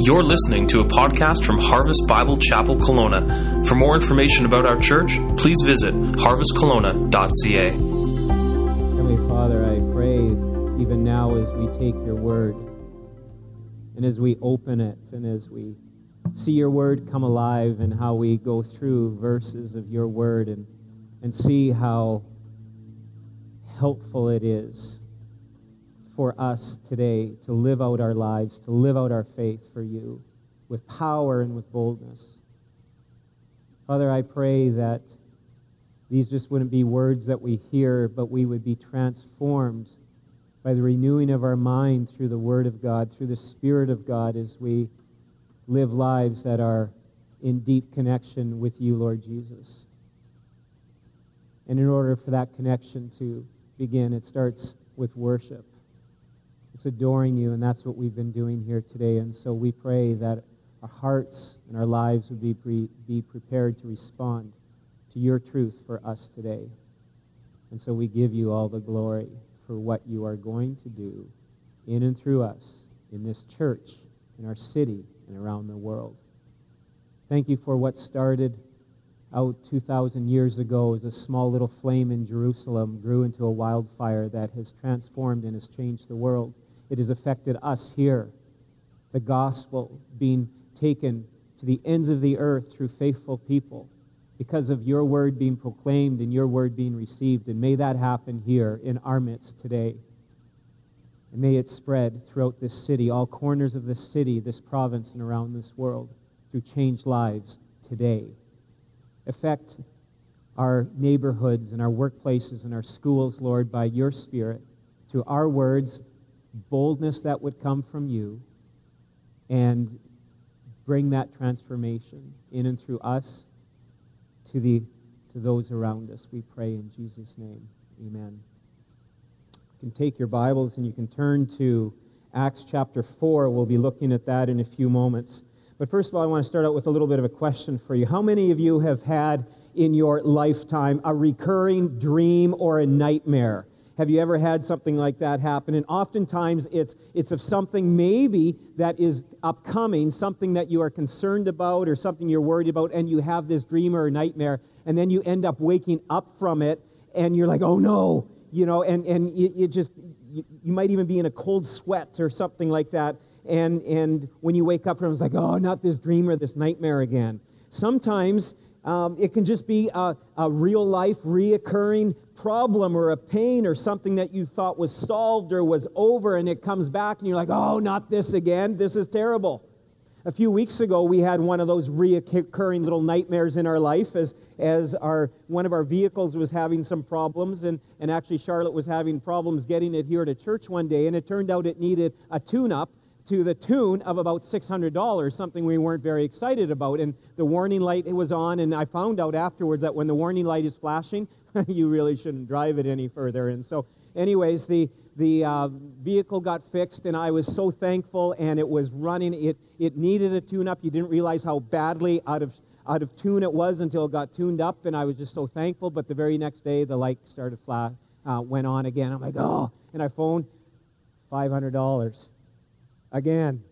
You're listening to a podcast from Harvest Bible Chapel Kelowna. For more information about our church, please visit harvestkelowna.ca. Heavenly Father, I pray even now as we take your word and as we open it and as we see your word come alive and how we go through verses of your word and, and see how helpful it is for us today to live out our lives, to live out our faith for you with power and with boldness. Father, I pray that these just wouldn't be words that we hear, but we would be transformed by the renewing of our mind through the Word of God, through the Spirit of God, as we live lives that are in deep connection with you, Lord Jesus. And in order for that connection to begin, it starts with worship. It's adoring you, and that's what we've been doing here today. And so we pray that our hearts and our lives would be, pre- be prepared to respond to your truth for us today. And so we give you all the glory for what you are going to do in and through us in this church, in our city, and around the world. Thank you for what started out 2,000 years ago as a small little flame in Jerusalem grew into a wildfire that has transformed and has changed the world. It has affected us here. The gospel being taken to the ends of the earth through faithful people because of your word being proclaimed and your word being received. And may that happen here in our midst today. And may it spread throughout this city, all corners of this city, this province, and around this world through changed lives today. Affect our neighborhoods and our workplaces and our schools, Lord, by your Spirit, through our words boldness that would come from you and bring that transformation in and through us to, the, to those around us. We pray in Jesus' name. Amen. You can take your Bibles and you can turn to Acts chapter 4. We'll be looking at that in a few moments. But first of all, I want to start out with a little bit of a question for you. How many of you have had in your lifetime a recurring dream or a nightmare? Have you ever had something like that happen? And oftentimes it's, it's of something maybe that is upcoming, something that you are concerned about or something you're worried about, and you have this dream or nightmare, and then you end up waking up from it, and you're like, oh no, you know, and, and you, you just, you, you might even be in a cold sweat or something like that. And, and when you wake up from it, it's like, oh, not this dream or this nightmare again. Sometimes um, it can just be a, a real life, reoccurring problem or a pain or something that you thought was solved or was over, and it comes back, and you're like, oh, not this again. This is terrible. A few weeks ago, we had one of those reoccurring little nightmares in our life as, as our, one of our vehicles was having some problems, and, and actually, Charlotte was having problems getting it here to church one day, and it turned out it needed a tune up to the tune of about $600, something we weren't very excited about. And the warning light was on, and I found out afterwards that when the warning light is flashing, you really shouldn't drive it any further. And so, anyways, the, the uh, vehicle got fixed, and I was so thankful, and it was running. It, it needed a tune up. You didn't realize how badly out of, out of tune it was until it got tuned up, and I was just so thankful. But the very next day, the light started flat, uh, went on again. I'm like, oh, and I phoned $500 again.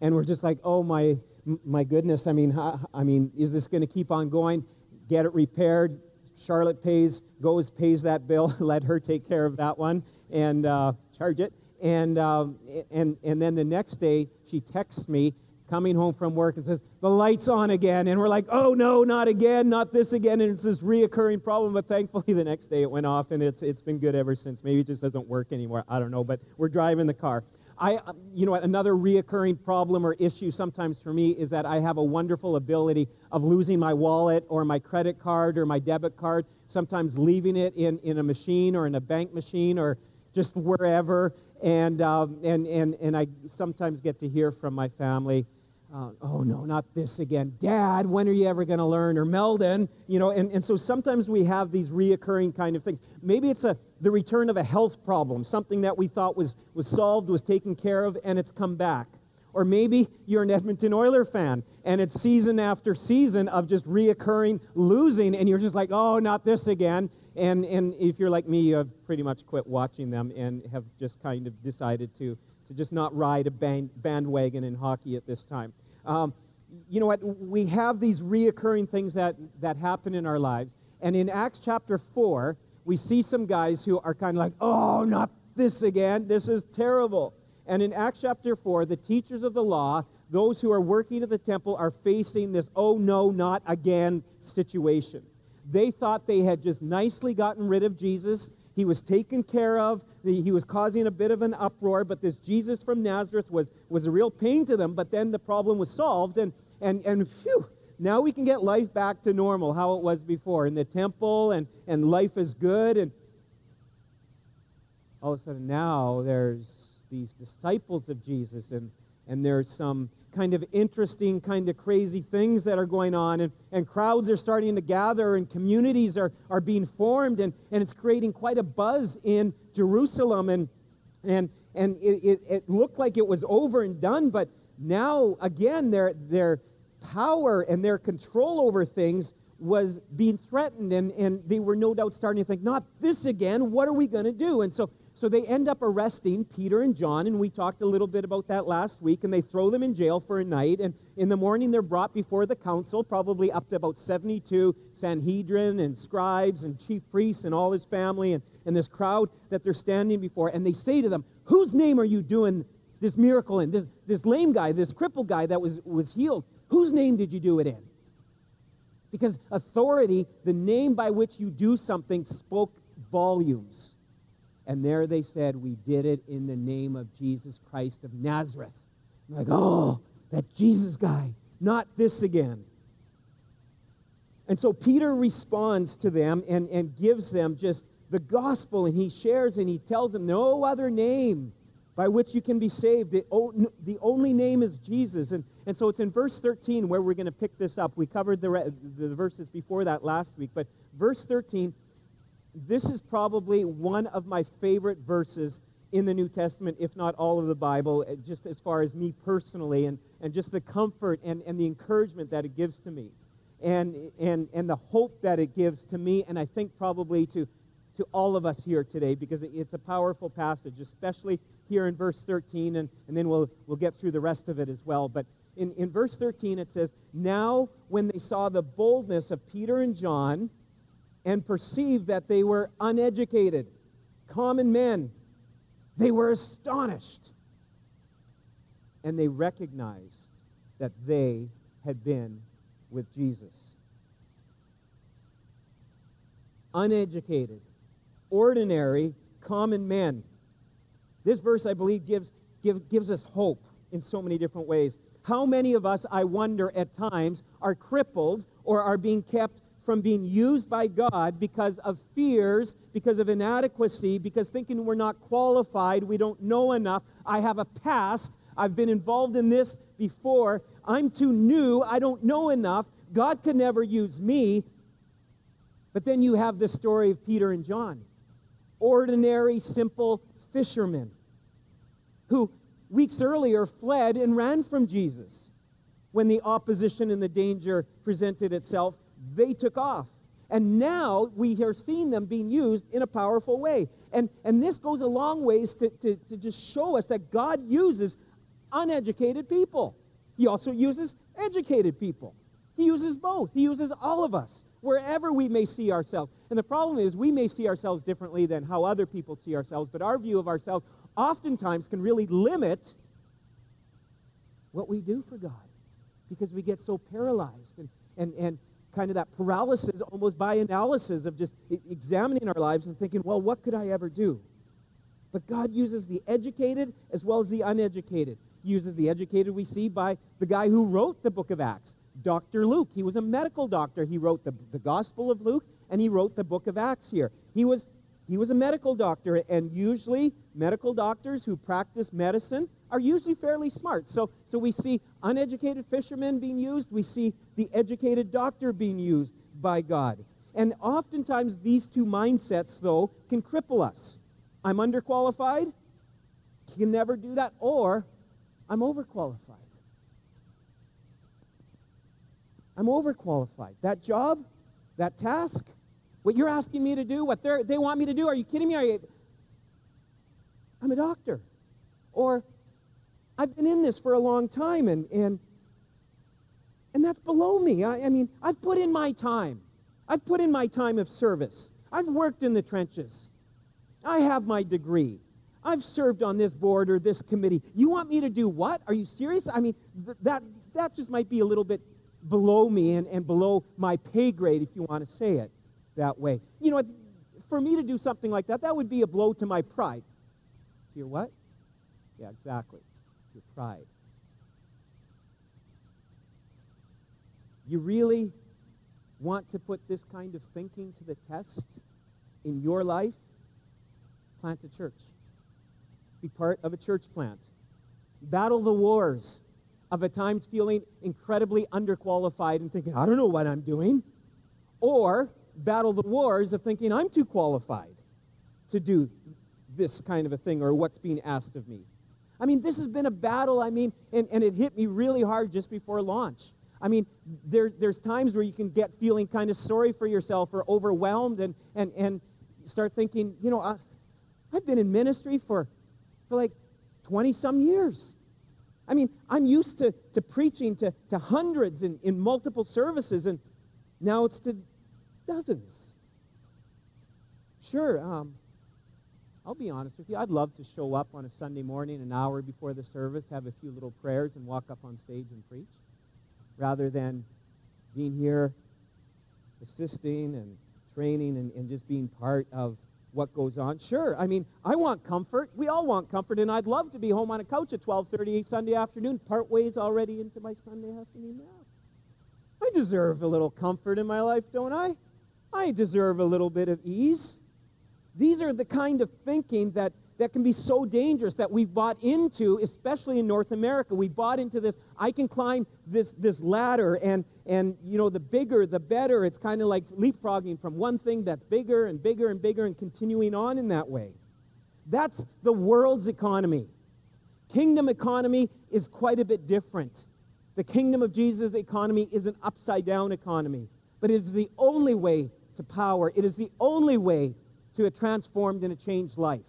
And we're just like, oh my, my goodness. I mean, I mean, is this going to keep on going? Get it repaired. Charlotte pays, goes, pays that bill. Let her take care of that one and uh, charge it. And, um, and, and then the next day, she texts me coming home from work and says, The light's on again. And we're like, Oh, no, not again, not this again. And it's this reoccurring problem. But thankfully, the next day it went off and it's, it's been good ever since. Maybe it just doesn't work anymore. I don't know. But we're driving the car. I, um, you know, another reoccurring problem or issue sometimes for me is that I have a wonderful ability of losing my wallet or my credit card or my debit card, sometimes leaving it in, in a machine or in a bank machine or just wherever. And, um, and, and, and I sometimes get to hear from my family, uh, oh no, not this again. Dad, when are you ever going to learn? Or Meldon, you know, and, and so sometimes we have these reoccurring kind of things. Maybe it's a, the return of a health problem, something that we thought was, was solved, was taken care of, and it's come back. Or maybe you're an Edmonton Oiler fan, and it's season after season of just reoccurring losing, and you're just like, oh, not this again. And, and if you're like me, you have pretty much quit watching them and have just kind of decided to to just not ride a band, bandwagon in hockey at this time. Um, you know what? We have these reoccurring things that, that happen in our lives. And in Acts chapter 4, we see some guys who are kind of like, oh, not this again. This is terrible. And in Acts chapter 4, the teachers of the law, those who are working at the temple, are facing this, oh, no, not again situation. They thought they had just nicely gotten rid of Jesus. He was taken care of. He was causing a bit of an uproar, but this Jesus from Nazareth was, was a real pain to them. But then the problem was solved, and, and, and phew, now we can get life back to normal, how it was before in the temple, and, and life is good. And all of a sudden now there's these disciples of Jesus, and, and there's some kind of interesting, kind of crazy things that are going on, and, and crowds are starting to gather, and communities are, are being formed, and, and it's creating quite a buzz in Jerusalem. And, and, and it, it, it looked like it was over and done, but now, again, their, their power and their control over things was being threatened, and, and they were no doubt starting to think, not this again, what are we going to do? And so so they end up arresting Peter and John, and we talked a little bit about that last week, and they throw them in jail for a night. And in the morning, they're brought before the council, probably up to about 72 Sanhedrin and scribes and chief priests and all his family and, and this crowd that they're standing before. And they say to them, Whose name are you doing this miracle in? This, this lame guy, this crippled guy that was, was healed, whose name did you do it in? Because authority, the name by which you do something, spoke volumes. And there they said, We did it in the name of Jesus Christ of Nazareth. I'm like, oh, that Jesus guy, not this again. And so Peter responds to them and, and gives them just the gospel, and he shares and he tells them no other name by which you can be saved. The, the only name is Jesus. And, and so it's in verse 13 where we're going to pick this up. We covered the, the verses before that last week, but verse 13 this is probably one of my favorite verses in the New Testament, if not all of the Bible, eh, just as far as me personally, and, and just the comfort and, and the encouragement that it gives to me, and, and, and the hope that it gives to me, and I think probably to, to all of us here today, because it's a powerful passage, especially here in verse 13, and, and then we'll, we'll get through the rest of it as well. But in, in verse 13, it says, Now when they saw the boldness of Peter and John, and perceived that they were uneducated, common men. They were astonished. And they recognized that they had been with Jesus. Uneducated, ordinary, common men. This verse, I believe, gives, give, gives us hope in so many different ways. How many of us, I wonder, at times are crippled or are being kept from being used by God because of fears, because of inadequacy, because thinking we're not qualified, we don't know enough. I have a past. I've been involved in this before. I'm too new. I don't know enough. God could never use me. But then you have the story of Peter and John, ordinary, simple fishermen who weeks earlier fled and ran from Jesus when the opposition and the danger presented itself they took off. And now we are seeing them being used in a powerful way. And, and this goes a long ways to, to, to just show us that God uses uneducated people. He also uses educated people. He uses both. He uses all of us, wherever we may see ourselves. And the problem is, we may see ourselves differently than how other people see ourselves, but our view of ourselves oftentimes can really limit what we do for God because we get so paralyzed and, and, and, kind of that paralysis almost by analysis of just examining our lives and thinking, well, what could I ever do? But God uses the educated as well as the uneducated. He uses the educated we see by the guy who wrote the book of Acts, Dr. Luke. He was a medical doctor. He wrote the, the Gospel of Luke and he wrote the book of Acts here. He was, he was a medical doctor, and usually medical doctors who practice medicine are usually fairly smart. So, so we see uneducated fishermen being used, we see the educated doctor being used by God. And oftentimes, these two mindsets, though, can cripple us. I'm underqualified, can never do that, or I'm overqualified. I'm overqualified. That job, that task, what you're asking me to do, what they want me to do, are you kidding me? I'm a doctor. Or I've been in this for a long time, and, and, and that's below me. I, I mean, I've put in my time. I've put in my time of service. I've worked in the trenches. I have my degree. I've served on this board or this committee. You want me to do what? Are you serious? I mean, th- that, that just might be a little bit below me and, and below my pay grade, if you want to say it that way. You know, for me to do something like that, that would be a blow to my pride. Your what? Yeah, exactly. Your pride. You really want to put this kind of thinking to the test in your life? Plant a church. Be part of a church plant. Battle the wars of at times feeling incredibly underqualified and thinking, I don't know what I'm doing. Or battle the wars of thinking, I'm too qualified to do this kind of a thing or what's being asked of me. I mean, this has been a battle, I mean, and, and it hit me really hard just before launch. I mean, there, there's times where you can get feeling kind of sorry for yourself or overwhelmed and, and, and start thinking, you know, I, I've been in ministry for, for like 20 some years. I mean, I'm used to, to preaching to, to hundreds in, in multiple services, and now it's to dozens. Sure, um, I'll be honest with you. I'd love to show up on a Sunday morning, an hour before the service, have a few little prayers, and walk up on stage and preach, rather than being here assisting and training and, and just being part of what goes on. Sure, I mean, I want comfort. We all want comfort, and I'd love to be home on a couch at 12:30 Sunday afternoon, part ways already into my Sunday afternoon nap. I deserve a little comfort in my life, don't I? I deserve a little bit of ease. These are the kind of thinking that that can be so dangerous that we've bought into, especially in North America. We bought into this, I can climb this, this ladder, and, and, you know, the bigger, the better. It's kind of like leapfrogging from one thing that's bigger and bigger and bigger and continuing on in that way. That's the world's economy. Kingdom economy is quite a bit different. The kingdom of Jesus economy is an upside down economy, but it is the only way to power. It is the only way to a transformed and a changed life.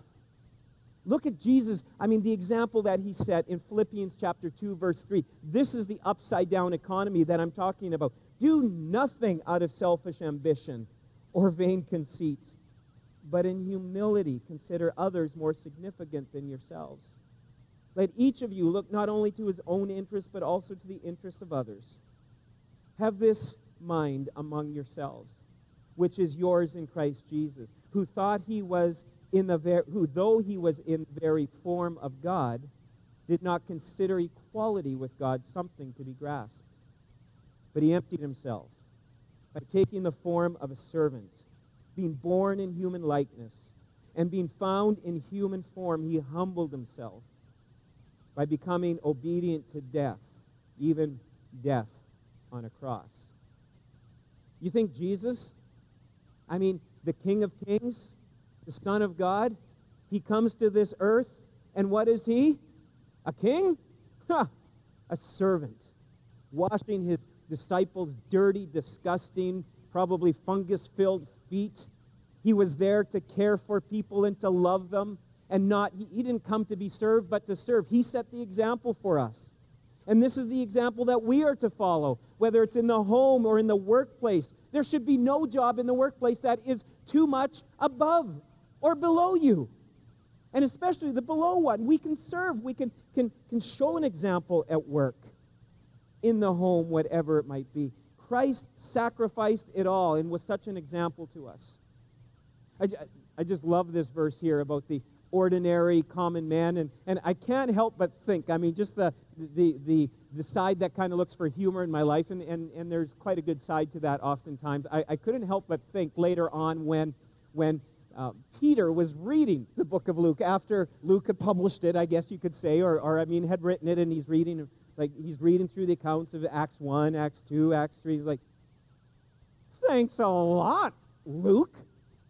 Look at Jesus. I mean, the example that he set in Philippians chapter 2, verse 3. This is the upside down economy that I'm talking about. Do nothing out of selfish ambition or vain conceit, but in humility consider others more significant than yourselves. Let each of you look not only to his own interests, but also to the interests of others. Have this mind among yourselves, which is yours in Christ Jesus, who thought he was in the ver- who, though he was in the very form of God, did not consider equality with God something to be grasped. But he emptied himself by taking the form of a servant, being born in human likeness, and being found in human form, he humbled himself by becoming obedient to death, even death on a cross. You think Jesus, I mean, the King of Kings, the Son of God, he comes to this earth, and what is he? A king? Huh, a servant, washing his disciples' dirty, disgusting, probably fungus filled feet. He was there to care for people and to love them, and not, he, he didn't come to be served, but to serve. He set the example for us. And this is the example that we are to follow, whether it's in the home or in the workplace. There should be no job in the workplace that is too much above or below you. And especially the below one. We can serve, we can, can, can show an example at work, in the home, whatever it might be. Christ sacrificed it all and was such an example to us. I, I just love this verse here about the ordinary common man and, and i can't help but think i mean just the the the, the side that kind of looks for humor in my life and, and, and there's quite a good side to that oftentimes I, I couldn't help but think later on when when uh, Peter was reading the book of Luke after Luke had published it, I guess you could say, or, or I mean, had written it, and he's reading, like, he's reading through the accounts of Acts 1, Acts 2, Acts 3. He's like, thanks a lot, Luke.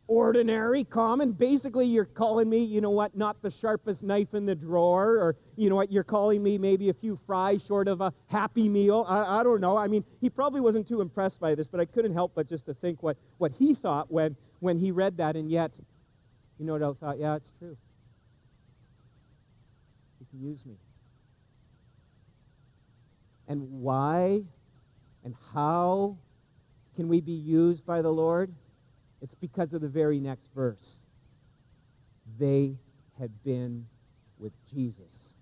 Ordinary, common. Basically, you're calling me, you know what, not the sharpest knife in the drawer, or, you know what, you're calling me maybe a few fries short of a happy meal. I, I don't know. I mean, he probably wasn't too impressed by this, but I couldn't help but just to think what, what he thought when when he read that, and yet, you know what I thought? Yeah, it's true. He can use me. And why and how can we be used by the Lord? It's because of the very next verse. They had been with Jesus.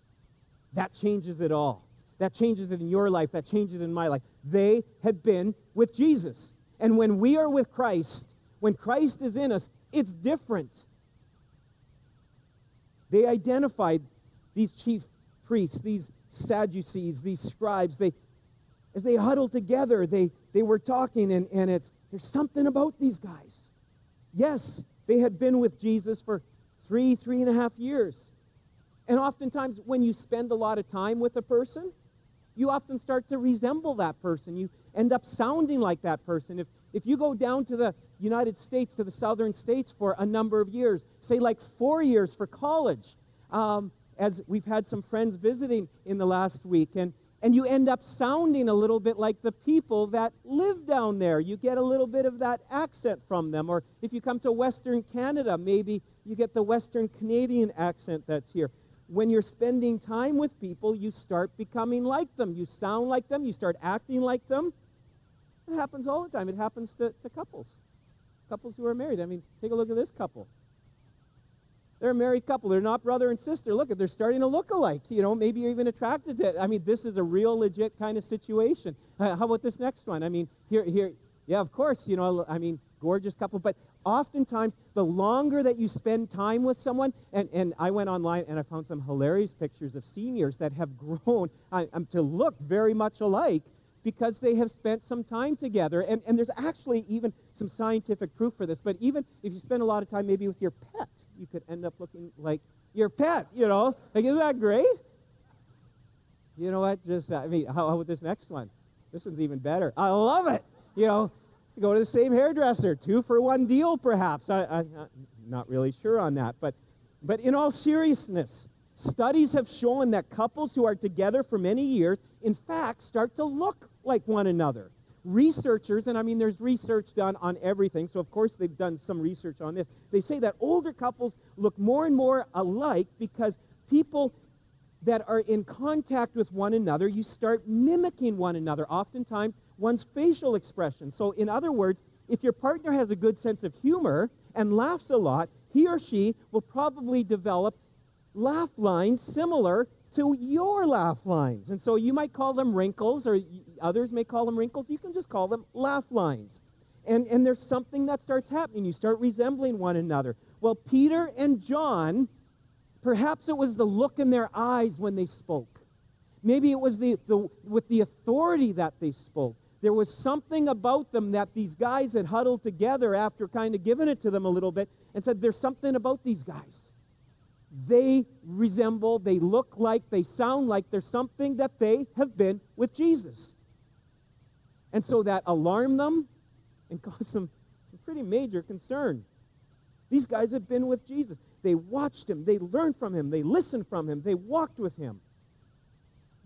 That changes it all. That changes it in your life. That changes it in my life. They had been with Jesus. And when we are with Christ, when Christ is in us, it's different. They identified these chief priests, these Sadducees, these scribes. They, as they huddled together, they, they were talking, and, and it's there's something about these guys. Yes, they had been with Jesus for three, three and a half years. And oftentimes, when you spend a lot of time with a person, you often start to resemble that person. You end up sounding like that person. If, if you go down to the United States, to the southern states for a number of years, say like four years for college, um, as we've had some friends visiting in the last week, and, and you end up sounding a little bit like the people that live down there. You get a little bit of that accent from them. Or if you come to Western Canada, maybe you get the Western Canadian accent that's here when you're spending time with people, you start becoming like them. You sound like them. You start acting like them. It happens all the time. It happens to, to couples, couples who are married. I mean, take a look at this couple. They're a married couple. They're not brother and sister. Look, they're starting to look alike. You know, maybe you're even attracted to it. I mean, this is a real legit kind of situation. Uh, how about this next one? I mean, here, here, yeah, of course, you know, I mean, gorgeous couple. But oftentimes, the longer that you spend time with someone, and, and I went online and I found some hilarious pictures of seniors that have grown um, to look very much alike because they have spent some time together. And, and there's actually even some scientific proof for this. But even if you spend a lot of time maybe with your pet, you could end up looking like your pet, you know? Like, isn't that great? You know what? Just, I mean, how, about this next one? This one's even better. I love it. You know, you go to the same hairdresser, two for one deal, perhaps. I, I, am not really sure on that. But, but in all seriousness, studies have shown that couples who are together for many years, in fact, start to look like one another. Researchers, and I mean, there's research done on everything, so of course they've done some research on this. They say that older couples look more and more alike because people that are in contact with one another, you start mimicking one another. Oftentimes, one's facial expression. So, in other words, if your partner has a good sense of humor and laughs a lot, he or she will probably develop laugh lines similar to your laugh lines. And so you might call them wrinkles, or others may call them wrinkles. You can just call them laugh lines. And, and there's something that starts happening. You start resembling one another. Well, Peter and John, perhaps it was the look in their eyes when they spoke. Maybe it was the, the, with the authority that they spoke. There was something about them that these guys had huddled together after kind of giving it to them a little bit and said, There's something about these guys. They resemble, they look like, they sound like there's something that they have been with Jesus. And so that alarmed them and caused them some pretty major concern. These guys have been with Jesus. They watched him, they learned from him, they listened from him, they walked with him.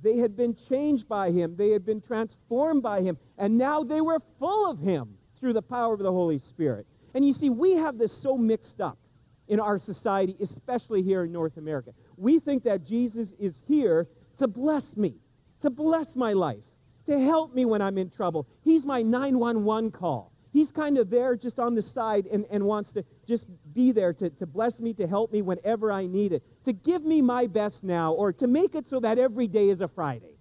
They had been changed by him, they had been transformed by him, and now they were full of him through the power of the Holy Spirit. And you see, we have this so mixed up in our society, especially here in North America. We think that Jesus is here to bless me, to bless my life, to help me when I'm in trouble. He's my 911 call. He's kind of there just on the side and, and wants to just be there to, to bless me, to help me whenever I need it, to give me my best now, or to make it so that every day is a Friday.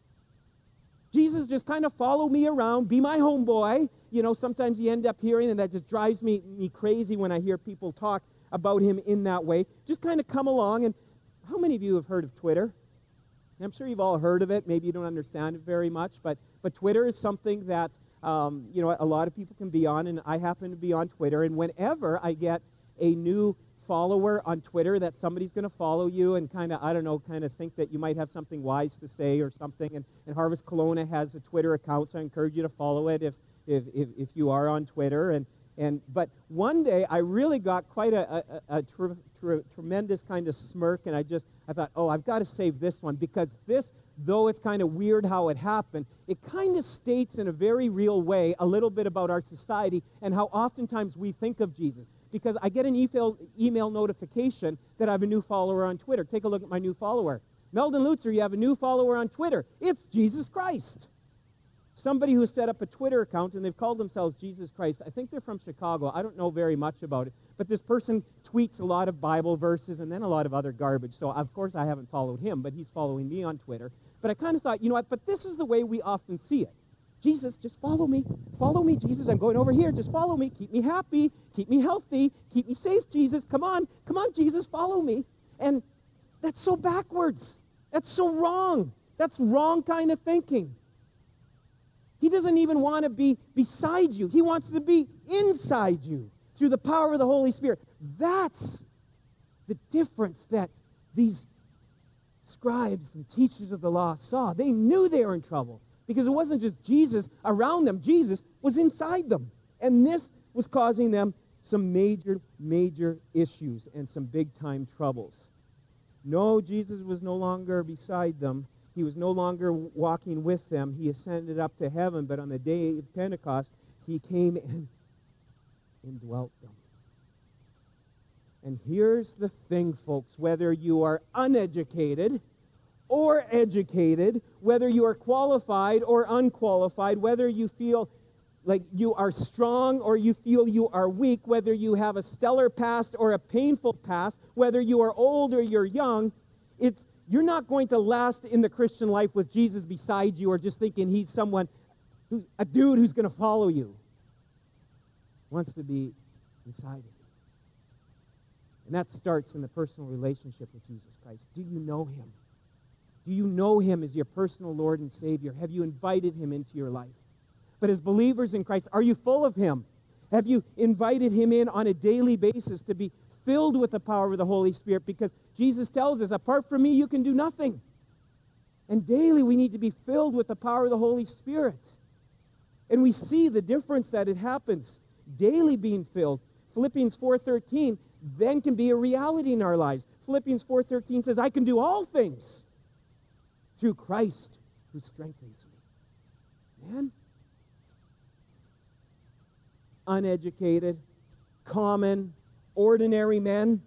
Jesus just kind of follow me around, be my homeboy. You know, sometimes you end up hearing, and that just drives me, me crazy when I hear people talk about him in that way. Just kind of come along. And how many of you have heard of Twitter? I'm sure you've all heard of it. Maybe you don't understand it very much, but, but Twitter is something that um, you know, a lot of people can be on, and I happen to be on Twitter. And whenever I get a new follower on Twitter that somebody's going to follow you and kind of, I don't know, kind of think that you might have something wise to say or something. And, and Harvest Kelowna has a Twitter account, so I encourage you to follow it if, if, if, if you are on Twitter. And, and, but one day I really got quite a, a, a tr- tr- tremendous kind of smirk, and I just, I thought, oh, I've got to save this one because this though it's kind of weird how it happened, it kind of states in a very real way a little bit about our society and how oftentimes we think of Jesus. Because I get an email, email notification that I have a new follower on Twitter. Take a look at my new follower. Meldon Lutzer, you have a new follower on Twitter. It's Jesus Christ. Somebody who set up a Twitter account and they've called themselves Jesus Christ. I think they're from Chicago. I don't know very much about it. But this person tweets a lot of Bible verses and then a lot of other garbage. So, of course, I haven't followed him, but he's following me on Twitter. But I kind of thought, you know what? But this is the way we often see it. Jesus, just follow me. Follow me, Jesus. I'm going over here. Just follow me. Keep me happy. Keep me healthy. Keep me safe, Jesus. Come on. Come on, Jesus. Follow me. And that's so backwards. That's so wrong. That's wrong kind of thinking. He doesn't even want to be beside you, He wants to be inside you through the power of the Holy Spirit. That's the difference that these scribes and teachers of the law saw. They knew they were in trouble because it wasn't just Jesus around them, Jesus was inside them. And this was causing them some major, major issues and some big time troubles. No, Jesus was no longer beside them. He was no longer walking with them. He ascended up to heaven, but on the day of Pentecost, he came and indwelt them. And here's the thing, folks whether you are uneducated or educated, whether you are qualified or unqualified, whether you feel like you are strong or you feel you are weak, whether you have a stellar past or a painful past, whether you are old or you're young, it's, you're not going to last in the Christian life with Jesus beside you or just thinking he's someone, who's a dude who's going to follow you. Wants to be inside of you. And that starts in the personal relationship with Jesus Christ. Do you know him? Do you know him as your personal Lord and Savior? Have you invited him into your life? But as believers in Christ, are you full of him? Have you invited him in on a daily basis to be filled with the power of the Holy Spirit? Because Jesus tells us, apart from me, you can do nothing. And daily we need to be filled with the power of the Holy Spirit. And we see the difference that it happens daily being filled. Philippians 4:13 then can be a reality in our lives. Philippians 4:13 says, "I can do all things through Christ who strengthens me." Man, uneducated, common, ordinary men,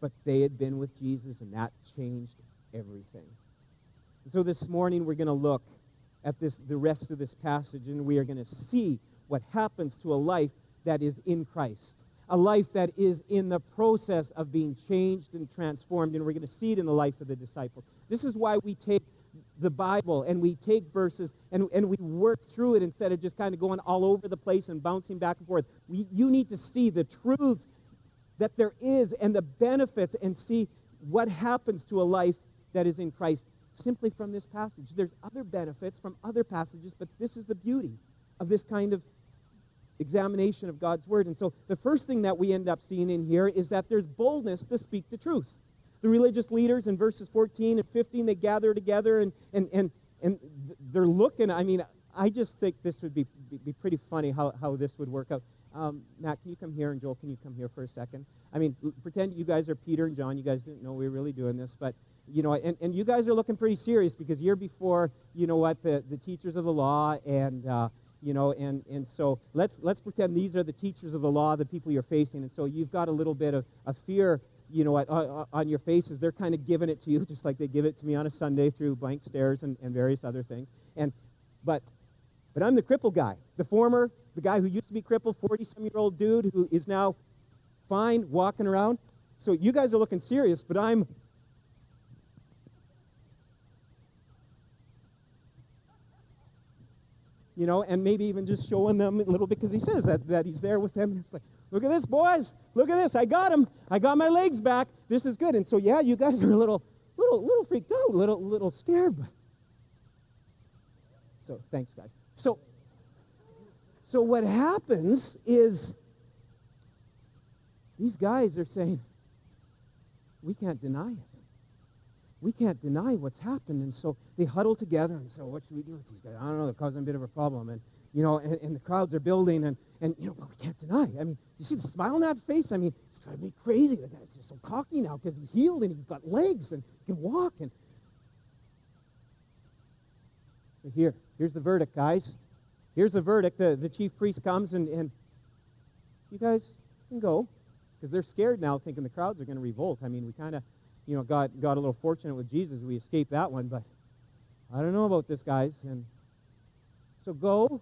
but they had been with Jesus, and that changed everything. And so this morning we're going to look at this, the rest of this passage, and we are going to see what happens to a life that is in Christ, a life that is in the process of being changed and transformed, and we're going to see it in the life of the disciple. This is why we take the Bible and we take verses and, and we work through it instead of just kind of going all over the place and bouncing back and forth. We, you need to see the truths that there is and the benefits and see what happens to a life that is in Christ simply from this passage. There's other benefits from other passages, but this is the beauty of this kind of examination of God's Word. And so the first thing that we end up seeing in here is that there's boldness to speak the truth. The religious leaders in verses 14 and 15, they gather together and, and, and, and they're looking. I mean, I just think this would be, be pretty funny how, how this would work out. Um, Matt, can you come here? And Joel, can you come here for a second? I mean, pretend you guys are Peter and John. You guys didn't know we were really doing this, but you know, and, and you guys are looking pretty serious because you're before, you know what, the, the teachers of the law and, uh, you know, and, and so let's, let's pretend these are the teachers of the law, the people you're facing. And so you've got a little bit of, of fear, you know, on, on your faces. They're kind of giving it to you just like they give it to me on a Sunday through blank stares and, and various other things. And, but, but I'm the crippled guy, the former, the guy who used to be crippled, 40-some-year-old dude who is now fine walking around. So you guys are looking serious, but I'm you know, and maybe even just showing them a little bit because he says that, that he's there with them. And it's like, look at this, boys. Look at this. I got him. I got my legs back. This is good. And so, yeah, you guys are a little, little, little freaked out, little, little scared. But so, thanks, guys. So, so what happens is these guys are saying, we can't deny it we can't deny what's happened. And so they huddle together and so what should we do with these guys? I don't know, they're causing a bit of a problem. And, you know, and, and the crowds are building and, and, you know, but we can't deny. I mean, you see the smile on that face? I mean, it's driving me crazy. The guy's just so cocky now because he's healed and he's got legs and can walk. And so here, here's the verdict, guys. Here's the verdict. The, the chief priest comes and, and you guys can go because they're scared now thinking the crowds are going to revolt. I mean, we kind of you know, got, got a little fortunate with Jesus. We escaped that one, but I don't know about this, guys. And so go.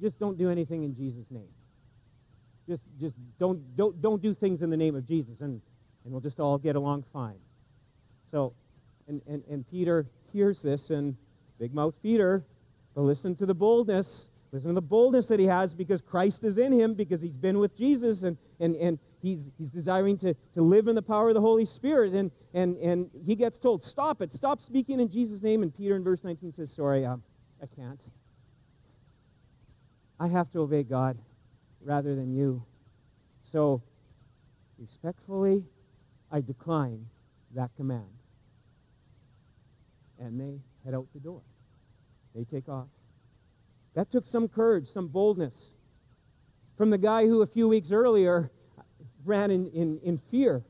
Just don't do anything in Jesus' name. Just, just don't, don't, don't do things in the name of Jesus, and, and we'll just all get along fine. So, and, and, and Peter hears this, and big mouth Peter, but listen to the boldness. Listen to the boldness that he has because Christ is in him, because he's been with Jesus, and, and, and he's, he's desiring to, to live in the power of the Holy Spirit. And, and, and he gets told, Stop it, stop speaking in Jesus' name. And Peter in verse 19 says, Sorry, um, I can't. I have to obey God rather than you. So, respectfully, I decline that command. And they head out the door. They take off. That took some courage, some boldness from the guy who a few weeks earlier ran in, in, in fear.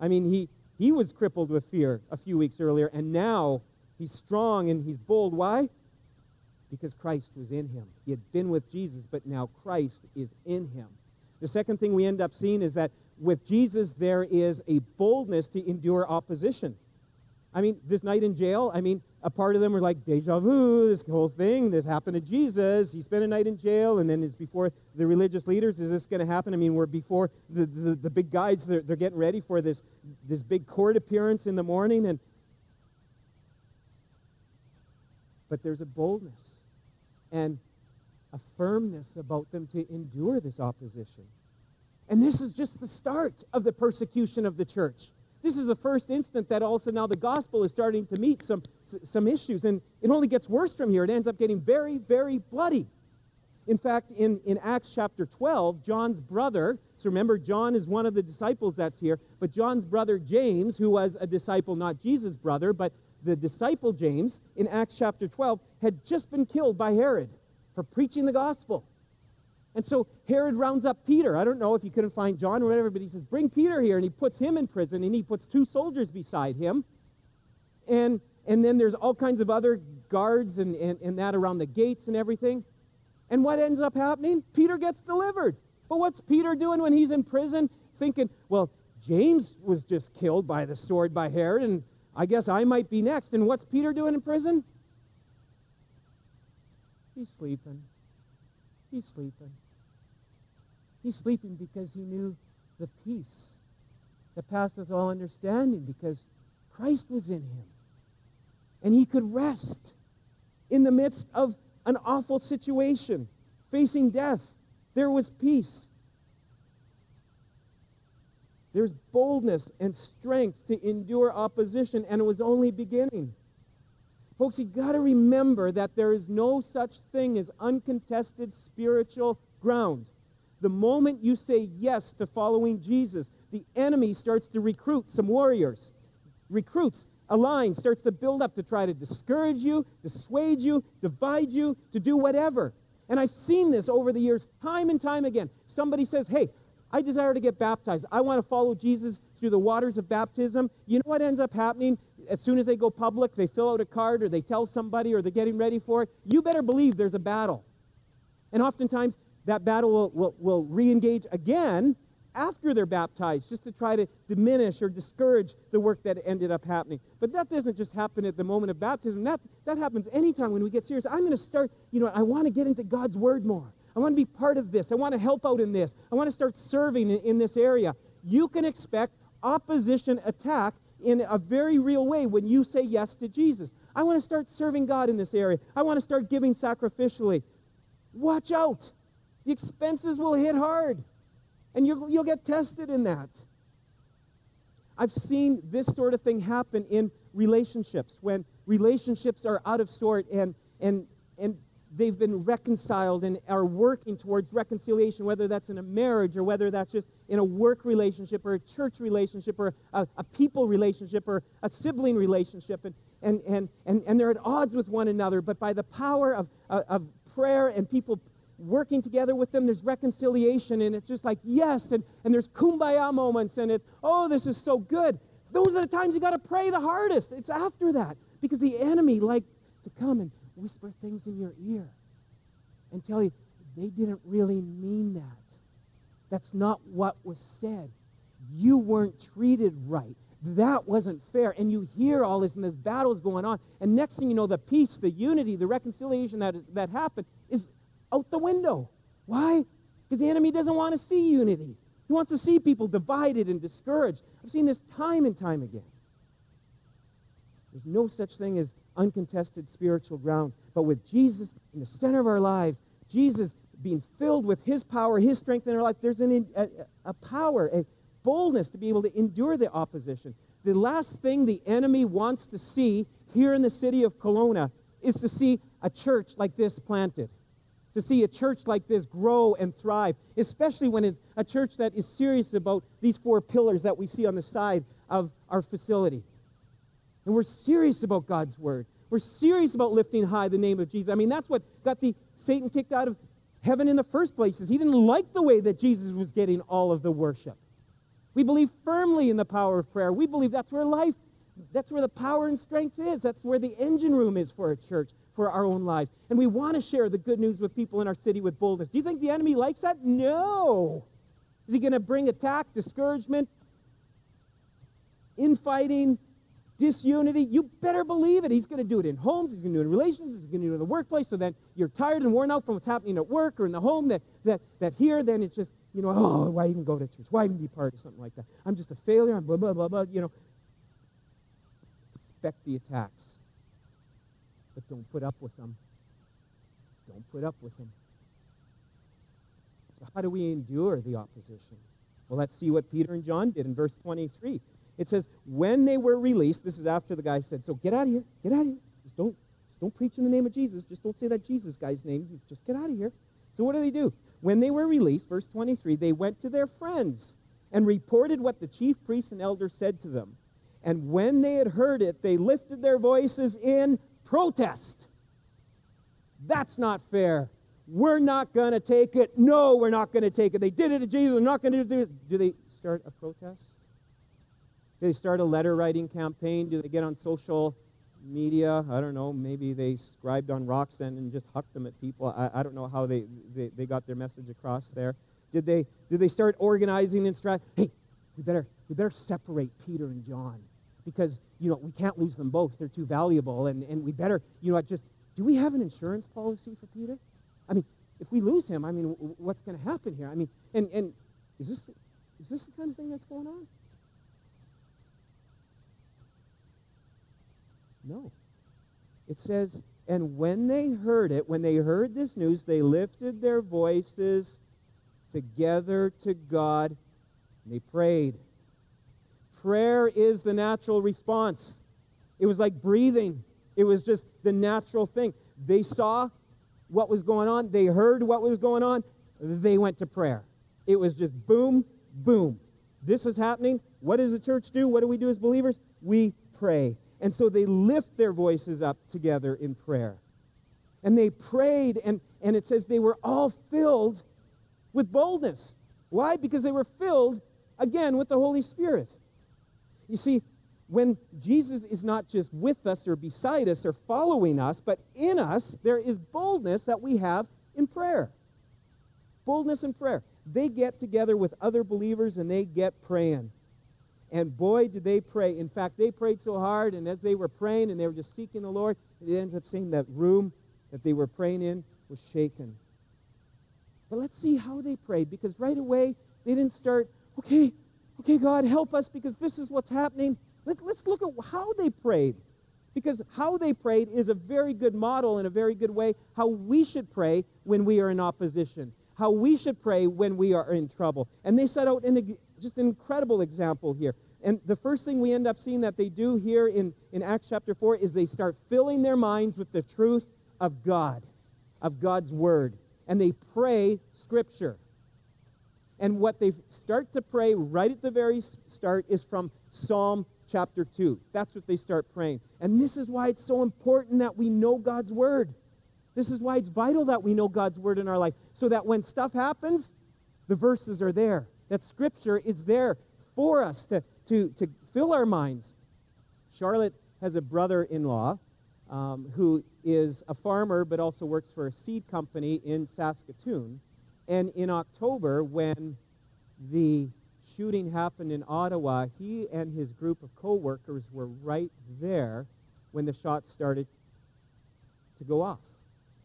I mean, he, he was crippled with fear a few weeks earlier, and now he's strong and he's bold. Why? Because Christ was in him. He had been with Jesus, but now Christ is in him. The second thing we end up seeing is that with Jesus, there is a boldness to endure opposition. I mean, this night in jail, I mean, a part of them were like deja vu, this whole thing that happened to Jesus. He spent a night in jail, and then it's before the religious leaders. Is this going to happen? I mean, we're before the, the, the big guys, they're, they're getting ready for this, this big court appearance in the morning. And, but there's a boldness and a firmness about them to endure this opposition. And this is just the start of the persecution of the church. This is the first instant that also now the gospel is starting to meet some, some issues. And it only gets worse from here. It ends up getting very, very bloody. In fact, in, in Acts chapter 12, John's brother, so remember, John is one of the disciples that's here, but John's brother James, who was a disciple, not Jesus' brother, but the disciple James, in Acts chapter 12, had just been killed by Herod for preaching the gospel. And so Herod rounds up Peter. I don't know if he couldn't find John or whatever, but he says, Bring Peter here. And he puts him in prison, and he puts two soldiers beside him. And, and then there's all kinds of other guards and, and, and that around the gates and everything. And what ends up happening? Peter gets delivered. But what's Peter doing when he's in prison? Thinking, well, James was just killed by the sword by Herod, and I guess I might be next. And what's Peter doing in prison? He's sleeping. He's sleeping. He's sleeping because he knew the peace that passeth all understanding, because Christ was in him. And he could rest in the midst of an awful situation, facing death. There was peace. There's boldness and strength to endure opposition, and it was only beginning. Folks, you got to remember that there is no such thing as uncontested spiritual ground. The moment you say yes to following Jesus, the enemy starts to recruit some warriors. Recruits, a line starts to build up to try to discourage you, dissuade you, divide you, to do whatever. And I've seen this over the years, time and time again. Somebody says, Hey, I desire to get baptized. I want to follow Jesus through the waters of baptism. You know what ends up happening? as soon as they go public, they fill out a card or they tell somebody or they're getting ready for it, you better believe there's a battle. And oftentimes, that battle will, will, will re engage again after they're baptized, just to try to diminish or discourage the work that ended up happening. But that doesn't just happen at the moment of baptism. That, that happens anytime when we get serious. I'm going to start, you know, I want to get into God's Word more. I want to be part of this. I want to help out in this. I want to start serving in, in this area. You can expect opposition attack in a very real way when you say yes to Jesus. I want to start serving God in this area. I want to start giving sacrificially. Watch out. The expenses will hit hard, and you'll, you'll get tested in that. I've seen this sort of thing happen in relationships when relationships are out of sort and, and, and they've been reconciled and are working towards reconciliation, whether that's in a marriage or whether that's just in a work relationship or a church relationship or a, a people relationship or a sibling relationship. And, and, and, and, and they're at odds with one another, but by the power of, of prayer and people working together with them, there's reconciliation, and it's just like, yes, and, and there's kumbaya moments, and it's, oh, this is so good. Those are the times you got to pray the hardest. It's after that because the enemy like to come and whisper things in your ear and tell you they didn't really mean that. That's not what was said. You weren't treated right. that wasn't fair. And you hear all this, and this battle's going on. And next thing you know, the peace, the unity, the reconciliation that, that happened is out the window. Why? Because the enemy doesn't want to see unity. He wants to see people divided and discouraged. I've seen this time and time again. There's no such thing as uncontested spiritual ground. But with Jesus in the center of our lives, Jesus being filled with his power, his strength in our life, there's an, a, a power, a boldness to be able to endure the opposition. The last thing the enemy wants to see here in the city of Kelowna is to see a church like this planted, to see a church like this grow and thrive, especially when it's a church that is serious about these four pillars that we see on the side of our facility. And we're serious about God's word. We're serious about lifting high the name of Jesus. I mean, that's what got the Satan kicked out of heaven in the first place. Is he didn't like the way that Jesus was getting all of the worship. We believe firmly in the power of prayer. We believe that's where life, that's where the power and strength is. That's where the engine room is for a church, for our own lives. And we want to share the good news with people in our city with boldness. Do you think the enemy likes that? No. Is he going to bring attack, discouragement, infighting, disunity, you better believe it. He's going to do it in homes, he's going to do it in relationships, he's going to do it in the workplace. So then you're tired and worn out from what's happening at work or in the home that, that, that here, then it's just, you know, oh, why even go to church? Why even be part of something like that? I'm just a failure. I'm blah, blah, blah, blah. You know, expect the attacks, but don't put up with them. Don't put up with them. So, how do we endure the opposition? Well, let's see what Peter and John did in verse 23. It says, when they were released, this is after the guy said, so get out of here, get out of here. Just don't, just don't preach in the name of Jesus. Just don't say that Jesus guy's name. Just get out of here. So what do they do? When they were released, verse 23, they went to their friends and reported what the chief priests and elders said to them. And when they had heard it, they lifted their voices in protest. That's not fair. We're not going to take it. No, we're not going to take it. They did it to Jesus. We're not going to do it. Do they start a protest? They start a letter writing campaign? Do they get on social media? I don't know. Maybe they scribed on rocks and, and just hucked them at people. I, I don't know how they, they, they got their message across there. Did they, did they start organizing and strat? Hey, we better, we better separate Peter and John because, you know, we can't lose them both. They're too valuable. And, and we better, you know, just, do we have an insurance policy for Peter? I mean, if we lose him, I mean, what's going to happen here? I mean, and, and is, this, is this the kind of thing that's going on? No. It says, and when they heard it, when they heard this news, they lifted their voices together to God and they prayed. Prayer is the natural response. It was like breathing, it was just the natural thing. They saw what was going on, they heard what was going on, they went to prayer. It was just boom, boom. This is happening. What does the church do? What do we do as believers? We pray. And so they lift their voices up together in prayer. And they prayed, and, and it says they were all filled with boldness. Why? Because they were filled, again, with the Holy Spirit. You see, when Jesus is not just with us or beside us or following us, but in us, there is boldness that we have in prayer. Boldness in prayer. They get together with other believers and they get praying. And boy, did they pray. In fact, they prayed so hard, and as they were praying and they were just seeking the Lord, it ends up saying that room that they were praying in was shaken. But let's see how they prayed, because right away they didn't start, okay, okay, God, help us, because this is what's happening. Let, let's look at how they prayed. Because how they prayed is a very good model in a very good way how we should pray when we are in opposition, how we should pray when we are in trouble. And they set out in just an incredible example here. And the first thing we end up seeing that they do here in, in Acts chapter 4 is they start filling their minds with the truth of God, of God's word. And they pray scripture. And what they start to pray right at the very start is from Psalm chapter 2. That's what they start praying. And this is why it's so important that we know God's word. This is why it's vital that we know God's word in our life. So that when stuff happens, the verses are there that Scripture is there for us to, to, to fill our minds. Charlotte has a brother in law um, who is a farmer but also works for a seed company in Saskatoon. And in October, when the shooting happened in Ottawa, he and his group of co-workers were right there when the shots started to go off.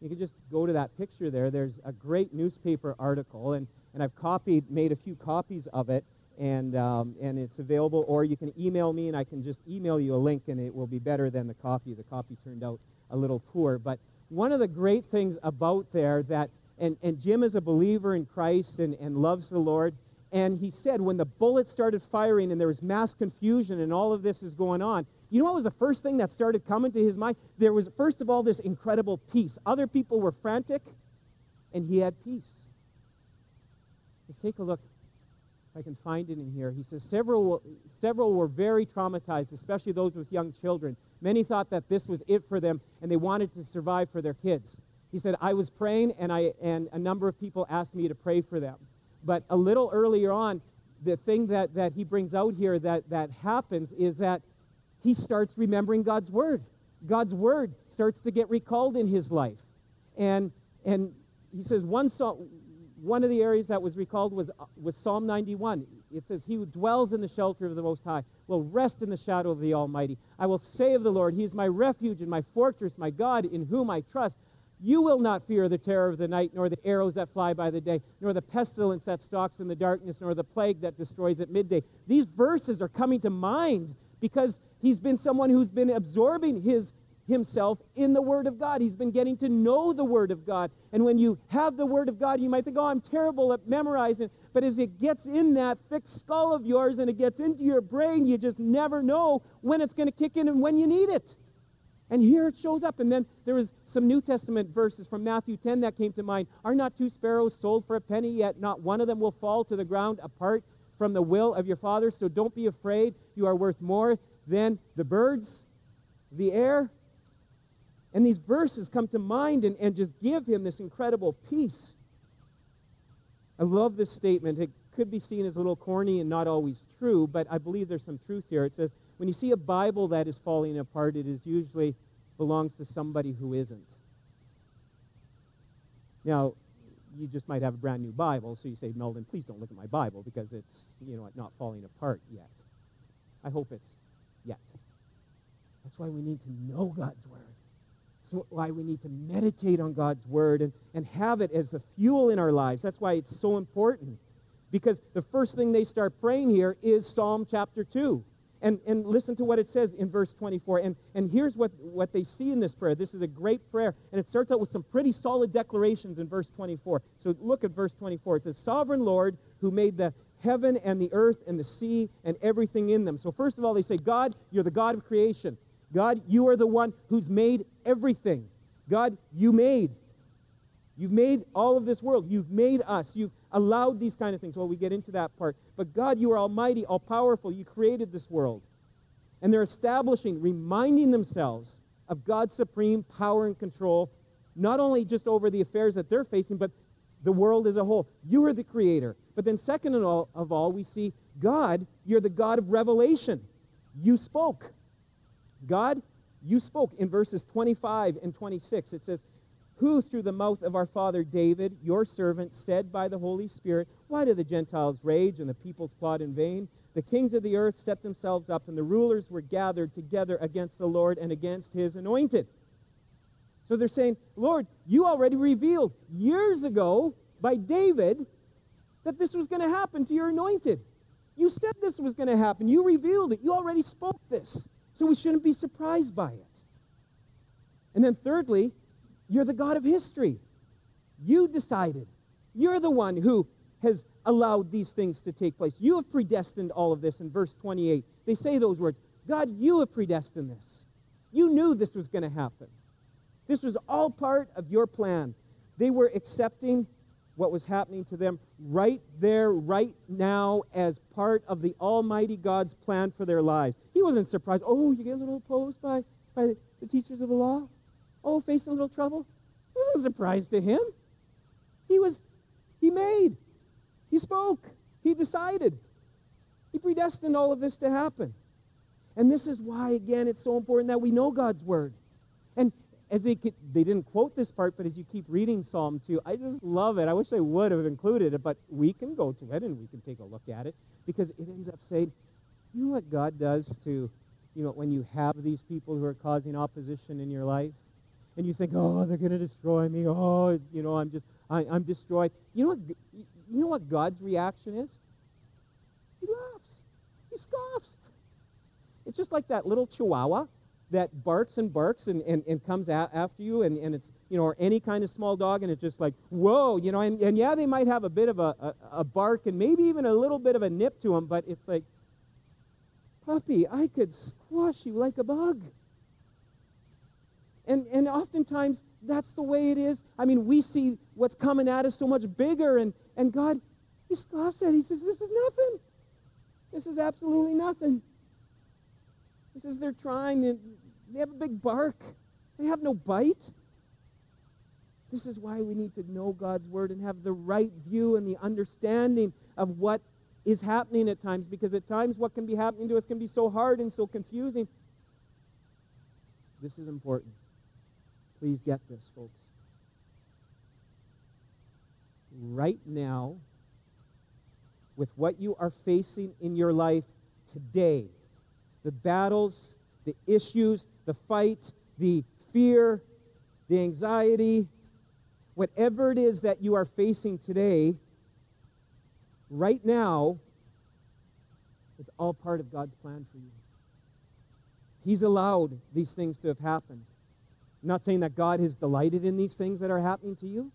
You can just go to that picture there. There's a great newspaper article, and, and I've copied, made a few copies of it, and, um, and it's available, or you can email me, and I can just email you a link, and it will be better than the copy. The copy turned out a little poor. But one of the great things about there that, and, and Jim is a believer in Christ and, and loves the Lord, and he said when the bullets started firing and there was mass confusion and all of this is going on, you know what was the first thing that started coming to his mind? There was, first of all, this incredible peace. Other people were frantic, and he had peace. Just take a look. If I can find it in here. He says several, several were very traumatized, especially those with young children. Many thought that this was it for them, and they wanted to survive for their kids. He said, I was praying, and, I, and a number of people asked me to pray for them. But a little earlier on, the thing that, that he brings out here that, that happens is that he starts remembering God's word. God's word starts to get recalled in his life. And, and he says one, one of the areas that was recalled was, uh, was Psalm 91. It says, He who dwells in the shelter of the Most High will rest in the shadow of the Almighty. I will say of the Lord, He is my refuge and my fortress, my God in whom I trust. You will not fear the terror of the night, nor the arrows that fly by the day, nor the pestilence that stalks in the darkness, nor the plague that destroys at midday. These verses are coming to mind because he's been someone who's been absorbing his himself in the Word of God. He's been getting to know the Word of God. And when you have the Word of God, you might think, oh, I'm terrible at memorizing. But as it gets in that thick skull of yours and it gets into your brain, you just never know when it's going to kick in and when you need it. And here it shows up. And then there was some New Testament verses from Matthew 10 that came to mind. Are not two sparrows sold for a penny, yet not one of them will fall to the ground apart from the will of your Father? So don't be afraid. You are worth more than the birds, the air. And these verses come to mind and, and just give him this incredible peace. I love this statement. It could be seen as a little corny and not always true, but I believe there's some truth here. It says, when you see a Bible that is falling apart, it is usually belongs to somebody who isn't. Now, you just might have a brand new Bible, so you say, Meldon, please don't look at my Bible because it's, you know, not falling apart yet. I hope it's yet. That's why we need to know God's Word. That's why we need to meditate on God's Word and, and have it as the fuel in our lives. That's why it's so important. Because the first thing they start praying here is Psalm chapter 2. And, and listen to what it says in verse 24. And, and here's what, what they see in this prayer. This is a great prayer. And it starts out with some pretty solid declarations in verse 24. So look at verse 24. It says, Sovereign Lord, who made the heaven and the earth and the sea and everything in them. So, first of all, they say, God, you're the God of creation. God, you are the one who's made everything. God, you made. You've made all of this world. You've made us. You've allowed these kind of things. Well, we get into that part. But God, you are almighty, all powerful. You created this world. And they're establishing, reminding themselves of God's supreme power and control, not only just over the affairs that they're facing, but the world as a whole. You are the creator. But then, second of all, of all, we see God, you're the God of revelation. You spoke. God, you spoke. In verses 25 and 26, it says, who through the mouth of our father David, your servant, said by the Holy Spirit, Why do the Gentiles rage and the peoples plot in vain? The kings of the earth set themselves up, and the rulers were gathered together against the Lord and against his anointed. So they're saying, Lord, you already revealed years ago by David that this was going to happen to your anointed. You said this was going to happen. You revealed it. You already spoke this. So we shouldn't be surprised by it. And then, thirdly, you're the God of history. You decided. You're the one who has allowed these things to take place. You have predestined all of this in verse 28. They say those words God, you have predestined this. You knew this was going to happen. This was all part of your plan. They were accepting what was happening to them right there, right now, as part of the Almighty God's plan for their lives. He wasn't surprised. Oh, you get a little opposed by, by the teachers of the law? oh, facing a little trouble? It wasn't a surprise to him. He was, he made, he spoke, he decided. He predestined all of this to happen. And this is why, again, it's so important that we know God's word. And as they, they didn't quote this part, but as you keep reading Psalm 2, I just love it. I wish they would have included it, but we can go to it and we can take a look at it because it ends up saying, you know what God does to, you know, when you have these people who are causing opposition in your life? And you think, oh, they're going to destroy me. Oh, you know, I'm just, I, I'm destroyed. You know, what, you know what God's reaction is? He laughs. He scoffs. It's just like that little chihuahua that barks and barks and, and, and comes a- after you and, and it's, you know, or any kind of small dog and it's just like, whoa, you know, and, and yeah, they might have a bit of a, a, a bark and maybe even a little bit of a nip to them, but it's like, puppy, I could squash you like a bug. And, and oftentimes, that's the way it is. I mean, we see what's coming at us so much bigger, and, and God, He scoffs at it. He says, This is nothing. This is absolutely nothing. He says they're trying, and they have a big bark. They have no bite. This is why we need to know God's word and have the right view and the understanding of what is happening at times, because at times what can be happening to us can be so hard and so confusing. This is important. Please get this, folks. Right now, with what you are facing in your life today, the battles, the issues, the fight, the fear, the anxiety, whatever it is that you are facing today, right now, it's all part of God's plan for you. He's allowed these things to have happened. I'm not saying that God has delighted in these things that are happening to you.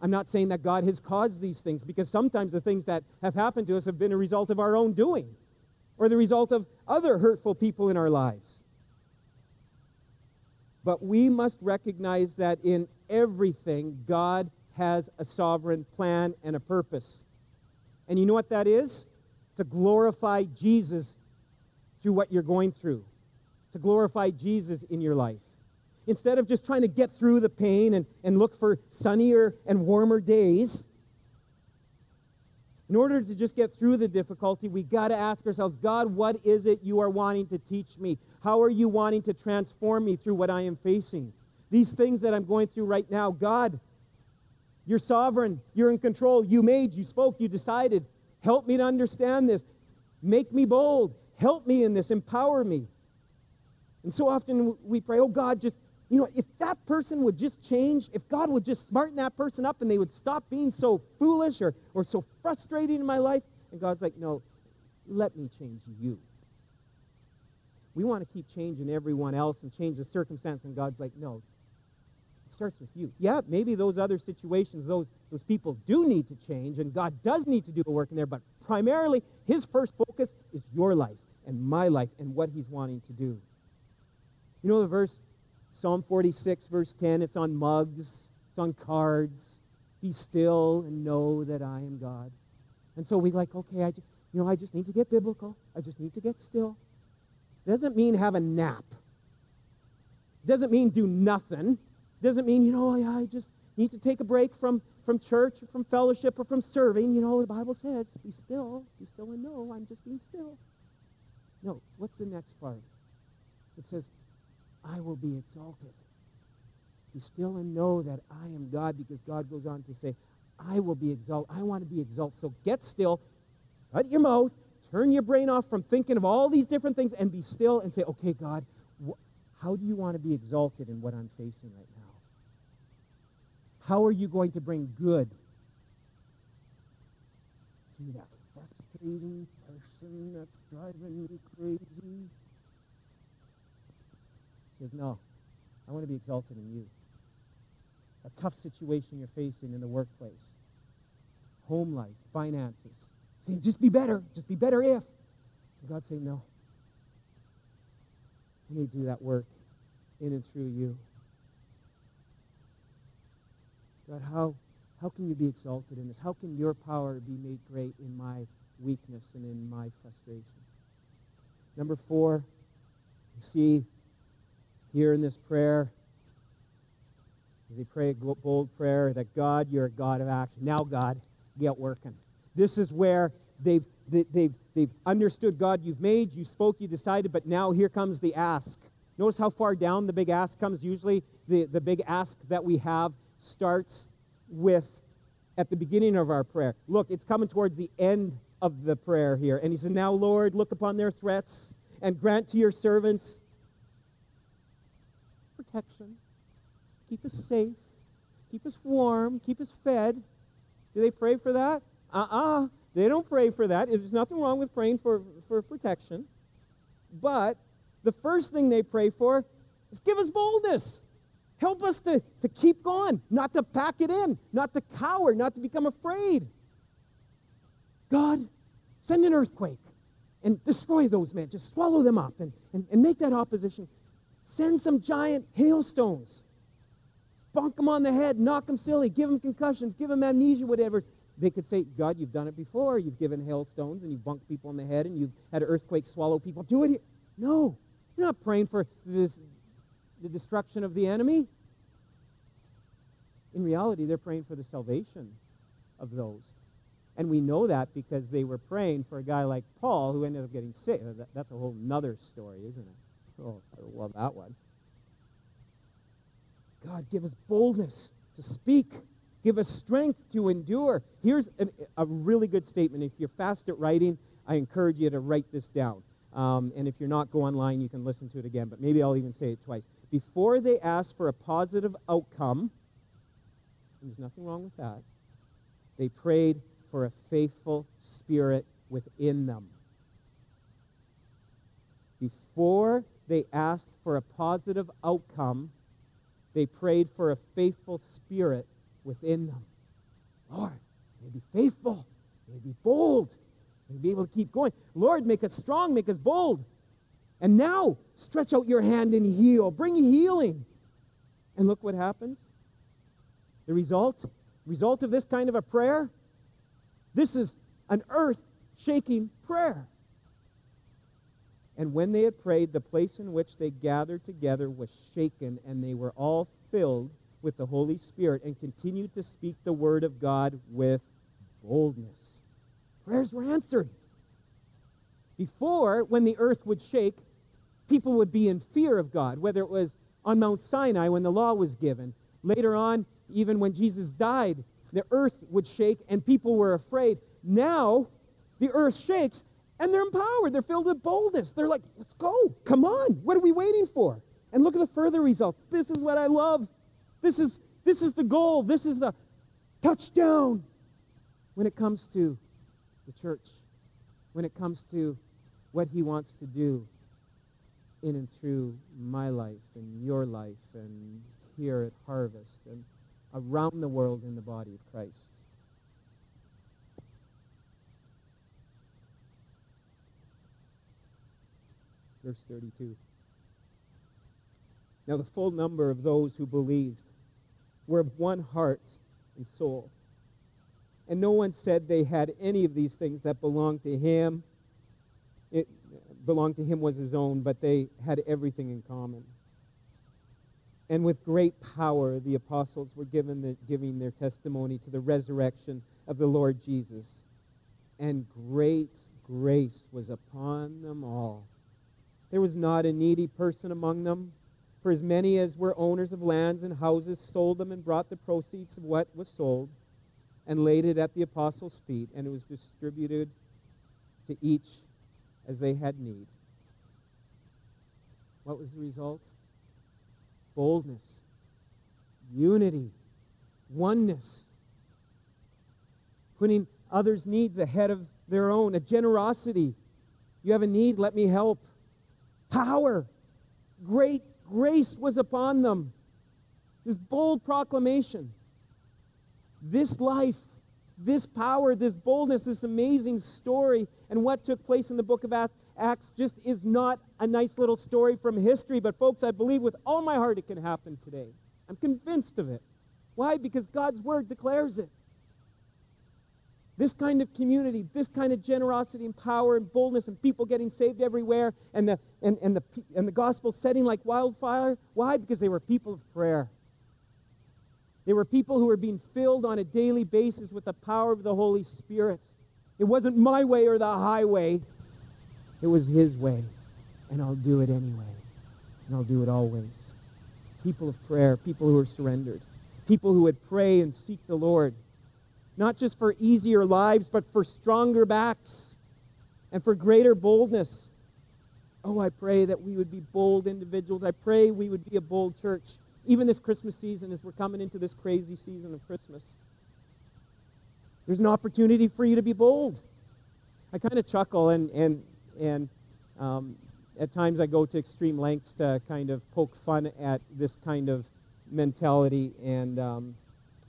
I'm not saying that God has caused these things because sometimes the things that have happened to us have been a result of our own doing or the result of other hurtful people in our lives. But we must recognize that in everything, God has a sovereign plan and a purpose. And you know what that is? To glorify Jesus through what you're going through, to glorify Jesus in your life. Instead of just trying to get through the pain and, and look for sunnier and warmer days, in order to just get through the difficulty, we got to ask ourselves God, what is it you are wanting to teach me? How are you wanting to transform me through what I am facing? These things that I'm going through right now, God, you're sovereign. You're in control. You made, you spoke, you decided. Help me to understand this. Make me bold. Help me in this. Empower me. And so often we pray, oh God, just you know, if that person would just change, if God would just smarten that person up and they would stop being so foolish or, or so frustrating in my life, and God's like, no, let me change you. We want to keep changing everyone else and change the circumstance, and God's like, no, it starts with you. Yeah, maybe those other situations, those, those people do need to change, and God does need to do a work in there, but primarily, his first focus is your life and my life and what he's wanting to do. You know the verse Psalm 46, verse 10, it's on mugs, it's on cards. Be still and know that I am God. And so we like, okay, I just, you know, I just need to get biblical. I just need to get still. Doesn't mean have a nap. Doesn't mean do nothing. Doesn't mean, you know, I just need to take a break from, from church or from fellowship or from serving. You know, the Bible says, be still, be still and know I'm just being still. No, what's the next part? It says, I will be exalted. Be still and know that I am God because God goes on to say, I will be exalted. I want to be exalted. So get still, shut your mouth, turn your brain off from thinking of all these different things, and be still and say, okay, God, wh- how do you want to be exalted in what I'm facing right now? How are you going to bring good to that frustrating person that's driving me crazy? Says, No, I want to be exalted in you. A tough situation you're facing in the workplace, home life, finances. Saying, just be better, just be better if. And God saying, No. I need to do that work in and through you. God, how, how can you be exalted in this? How can your power be made great in my weakness and in my frustration? Number four, see here in this prayer as they pray a bold prayer that God, you're a God of action. Now, God, get working. This is where they've, they've, they've understood God, you've made, you spoke, you decided, but now here comes the ask. Notice how far down the big ask comes. Usually, the, the big ask that we have starts with at the beginning of our prayer. Look, it's coming towards the end of the prayer here. And he said, Now, Lord, look upon their threats and grant to your servants protection. Keep us safe. Keep us warm. Keep us fed. Do they pray for that? Uh uh-uh. uh They don't pray for that. There's nothing wrong with praying for, for protection. But the first thing they pray for is give us boldness. Help us to, to keep going, not to pack it in, not to cower, not to become afraid. God, send an earthquake and destroy those men. Just swallow them up and, and, and make that opposition. Send some giant hailstones. Bunk them on the head, knock them silly, give them concussions, give them amnesia, whatever. They could say, God, you've done it before. You've given hailstones and you've bunked people on the head and you've had earthquakes swallow people. Do it here. No. You're not praying for this, the destruction of the enemy. In reality, they're praying for the salvation of those. And we know that because they were praying for a guy like Paul who ended up getting sick. that's a whole nother story, isn't it? Oh, I love that one. God, give us boldness to speak. Give us strength to endure. Here's an, a really good statement. If you're fast at writing, I encourage you to write this down. Um, and if you're not, go online. You can listen to it again. But maybe I'll even say it twice. Before they ask for a positive outcome, there's nothing wrong with that. They prayed for a faithful spirit within them. Before they asked for a positive outcome, they prayed for a faithful spirit within them. Lord, may be faithful, may be bold, and be able to keep going. Lord, make us strong, make us bold. And now, stretch out your hand and heal. Bring healing. And look what happens. The result, result of this kind of a prayer, this is an earth-shaking prayer. And when they had prayed, the place in which they gathered together was shaken, and they were all filled with the Holy Spirit and continued to speak the word of God with boldness. Prayers were answered. Before, when the earth would shake, people would be in fear of God, whether it was on Mount Sinai when the law was given. Later on, even when Jesus died, the earth would shake and people were afraid. Now, the earth shakes and they're empowered. They're filled with boldness. They're like, let's go. Come on. What are we waiting for? And look at the further results. This is what I love. This is, this is the goal. This is the touchdown when it comes to the church when it comes to what he wants to do in and through my life and your life and here at Harvest and around the world in the body of Christ. Verse 32. Now the full number of those who believed were of one heart and soul. And no one said they had any of these things that belonged to him. It belonged to him was his own, but they had everything in common. And with great power, the apostles were given the, giving their testimony to the resurrection of the Lord Jesus. And great grace was upon them all. There was not a needy person among them. For as many as were owners of lands and houses sold them and brought the proceeds of what was sold and laid it at the apostles' feet, and it was distributed to each as they had need. What was the result? Boldness, unity, oneness, putting others' needs ahead of their own, a generosity. You have a need, let me help. Power, great grace was upon them. This bold proclamation this life, this power, this boldness, this amazing story, and what took place in the book of Acts just is not a nice little story from history. But, folks, I believe with all my heart it can happen today. I'm convinced of it. Why? Because God's word declares it. This kind of community, this kind of generosity and power and boldness and people getting saved everywhere and the, and, and the, and the gospel setting like wildfire. Why? Because they were people of prayer. They were people who were being filled on a daily basis with the power of the Holy Spirit. It wasn't my way or the highway, it was His way, and I'll do it anyway. and I'll do it always. People of prayer, people who are surrendered, people who would pray and seek the Lord, not just for easier lives, but for stronger backs and for greater boldness. Oh, I pray that we would be bold individuals. I pray we would be a bold church, even this Christmas season as we're coming into this crazy season of Christmas. There's an opportunity for you to be bold. I kind of chuckle and, and, and um, at times I go to extreme lengths to kind of poke fun at this kind of mentality, and um,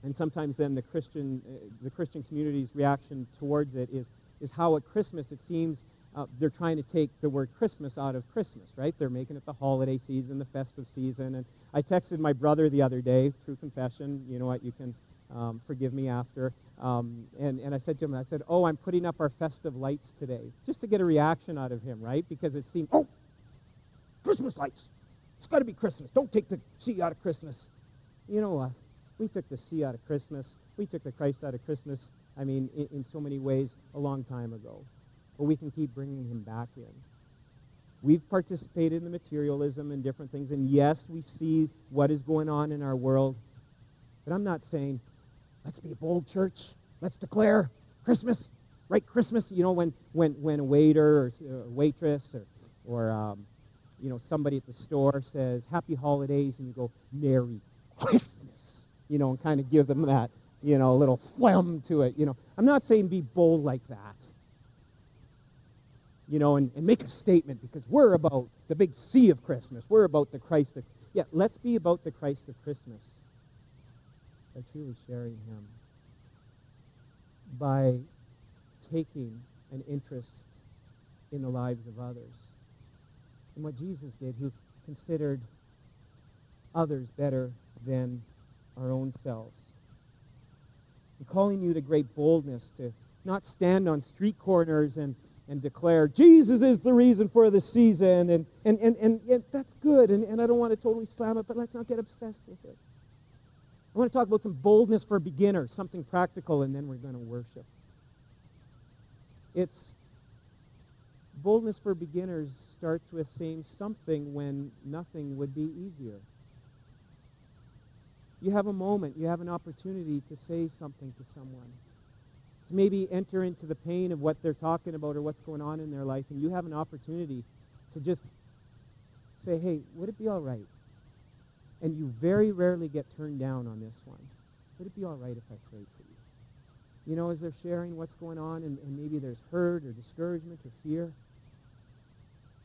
and sometimes then the Christian uh, the Christian community's reaction towards it is is how at Christmas it seems uh, they're trying to take the word Christmas out of Christmas, right? They're making it the holiday season, the festive season. And I texted my brother the other day, true confession. You know what? You can um, forgive me after. Um, and, and I said to him, I said, oh, I'm putting up our festive lights today, just to get a reaction out of him, right? Because it seemed, oh, Christmas lights. It's got to be Christmas. Don't take the C out of Christmas. You know what? We took the C out of Christmas. We took the Christ out of Christmas, I mean, in, in so many ways, a long time ago. But we can keep bringing him back in. We've participated in the materialism and different things, and yes, we see what is going on in our world. But I'm not saying, let's be a bold church. Let's declare Christmas, right? Christmas, you know, when, when, when a waiter or a waitress or, or um, you know, somebody at the store says, happy holidays, and you go, Merry Christmas, you know, and kind of give them that, you know, a little phlegm to it, you know. I'm not saying be bold like that, you know, and, and make a statement because we're about the big C of Christmas. We're about the Christ of, yeah, let's be about the Christ of Christmas by truly sharing him, by taking an interest in the lives of others and what Jesus did, who considered others better than our own selves. I'm calling you to great boldness to not stand on street corners and, and declare, Jesus is the reason for the season. And, and, and, and, and that's good, and, and I don't want to totally slam it, but let's not get obsessed with it. I want to talk about some boldness for beginners, something practical, and then we're going to worship. It's boldness for beginners starts with saying something when nothing would be easier. You have a moment, you have an opportunity to say something to someone, to maybe enter into the pain of what they're talking about or what's going on in their life, and you have an opportunity to just say, hey, would it be all right? And you very rarely get turned down on this one. Would it be all right if I prayed for you? You know, as they're sharing what's going on, and, and maybe there's hurt or discouragement or fear,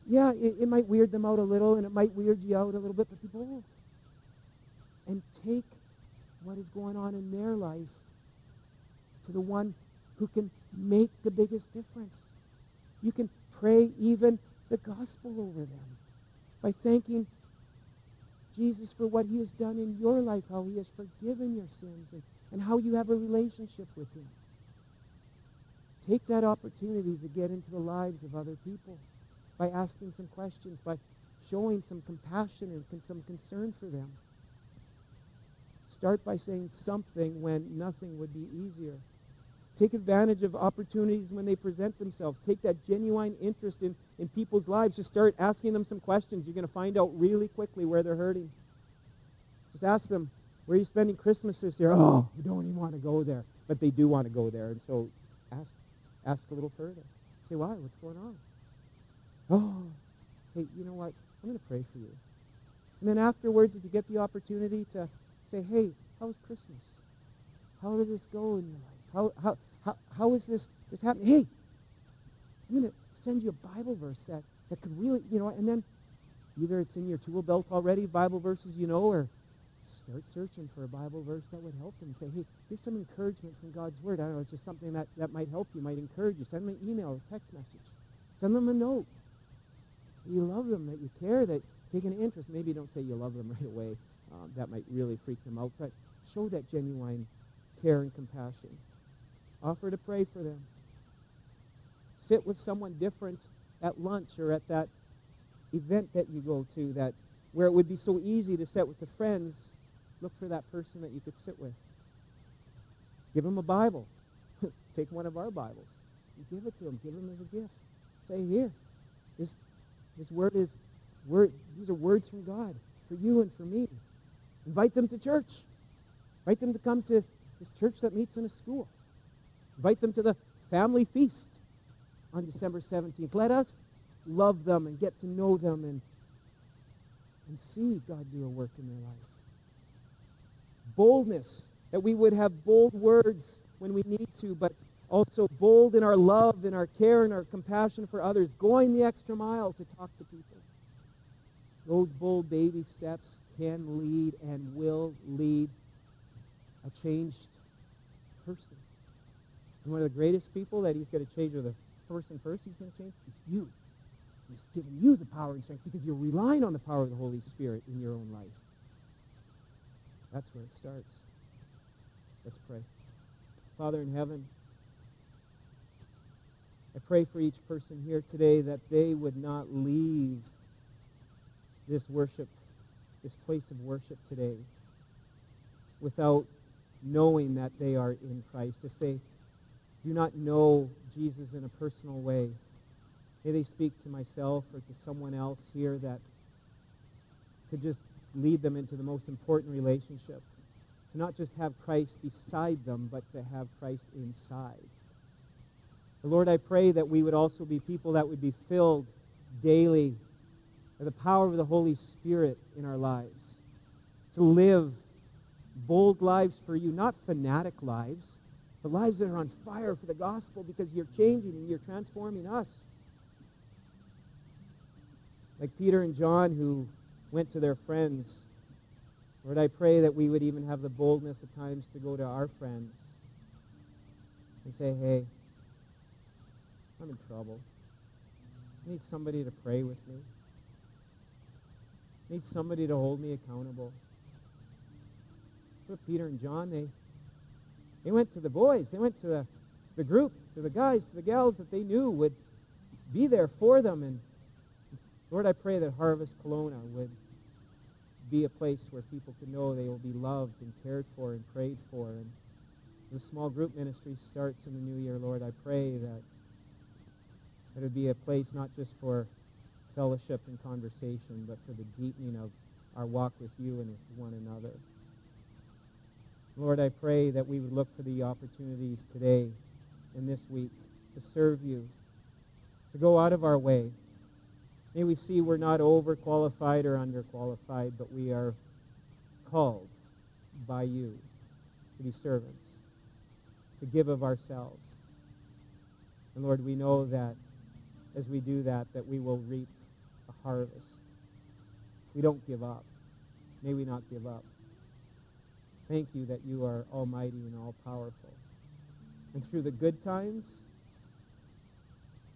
yeah, it, it, might weird them out a little, and it might weird you out a little bit, but people, bold. And take what is going on in their life to the one who can make the biggest difference. You can pray even the gospel over them by thanking Jesus for what he has done in your life, how he has forgiven your sins, and, and how you have a relationship with him. Take that opportunity to get into the lives of other people by asking some questions, by showing some compassion and some concern for them. Start by saying something when nothing would be easier. Take advantage of opportunities when they present themselves. Take that genuine interest in, in people's lives. Just start asking them some questions. You're going to find out really quickly where they're hurting. Just ask them, where are you spending Christmas this year? Oh, we don't even want to go there. But they do want to go there. And so ask, ask a little further. Say, why? What's going on? Oh, hey, you know what? I'm going to pray for you. And then afterwards, if you get the opportunity to say, hey, how was Christmas? How did this go in your life? How, how, how, how is this, this happening? Hey, I'm going to send you a Bible verse that, that could really, you know, and then either it's in your tool belt already, Bible verses you know, or start searching for a Bible verse that would help them. Say, hey, here's some encouragement from God's Word. I don't know, it's just something that, that might help you, might encourage you. Send them an email or text message. Send them a note you love them, that you care, that take an interest. Maybe don't say you love them right away. Um, that might really freak them out. But show that genuine care and compassion. Offer to pray for them. Sit with someone different at lunch or at that event that you go to that where it would be so easy to sit with the friends. Look for that person that you could sit with. Give them a Bible. Take one of our Bibles. give it to them. Give them as a gift. Say, here, this, this word is Word, these are words from God for you and for me. Invite them to church. Invite them to come to this church that meets in a school. Invite them to the family feast on December 17th. Let us love them and get to know them and, and see God do a work in their life. Boldness, that we would have bold words when we need to, but also bold in our love, in our care, and our compassion for others, going the extra mile to talk to people. Those bold baby steps can lead and will lead a changed person. And one of the greatest people that he's going to change, or the person first he's going to change, is you. He's giving you the power and strength because you're relying on the power of the Holy Spirit in your own life. That's where it starts. Let's pray. Father in heaven, I pray for each person here today that they would not leave this worship, this place of worship today without knowing that they are in Christ. If they do not know Jesus in a personal way, may they speak to myself or to someone else here that could just lead them into the most important relationship. To not just have Christ beside them, but to have Christ inside. Lord, I pray that we would also be people that would be filled daily the power of the Holy Spirit in our lives. To live bold lives for you, not fanatic lives, but lives that are on fire for the gospel because you're changing and you're transforming us. Like Peter and John who went to their friends. Lord, I pray that we would even have the boldness at times to go to our friends and say, hey, I'm in trouble. I need somebody to pray with me. Need somebody to hold me accountable. So Peter and John, they, they went to the boys. They went to the, the group, to the guys, to the gals that they knew would be there for them. And Lord, I pray that Harvest Kelowna would be a place where people can know they will be loved and cared for and prayed for. And the small group ministry starts in the new year, Lord, I pray that it would be a place not just for fellowship and conversation, but for the deepening of our walk with you and with one another. Lord, I pray that we would look for the opportunities today and this week to serve you, to go out of our way. May we see we're not overqualified or underqualified, but we are called by you to be servants, to give of ourselves. And Lord, we know that as we do that, that we will reap harvest. We don't give up. May we not give up. Thank you that you are almighty and all-powerful. And through the good times,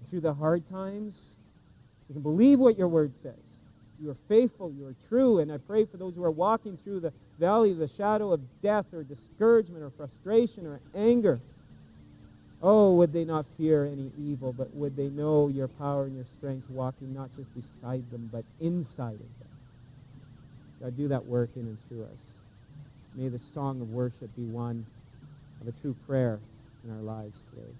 through the hard times, you can believe what your word says. You are faithful, you are true, and I pray for those who are walking through the valley of the shadow of death or discouragement or frustration or anger. Oh, would they not fear any evil, but would they know your power and your strength walking not just beside them, but inside of them? God, do that work in and through us. May the song of worship be one of a true prayer in our lives today.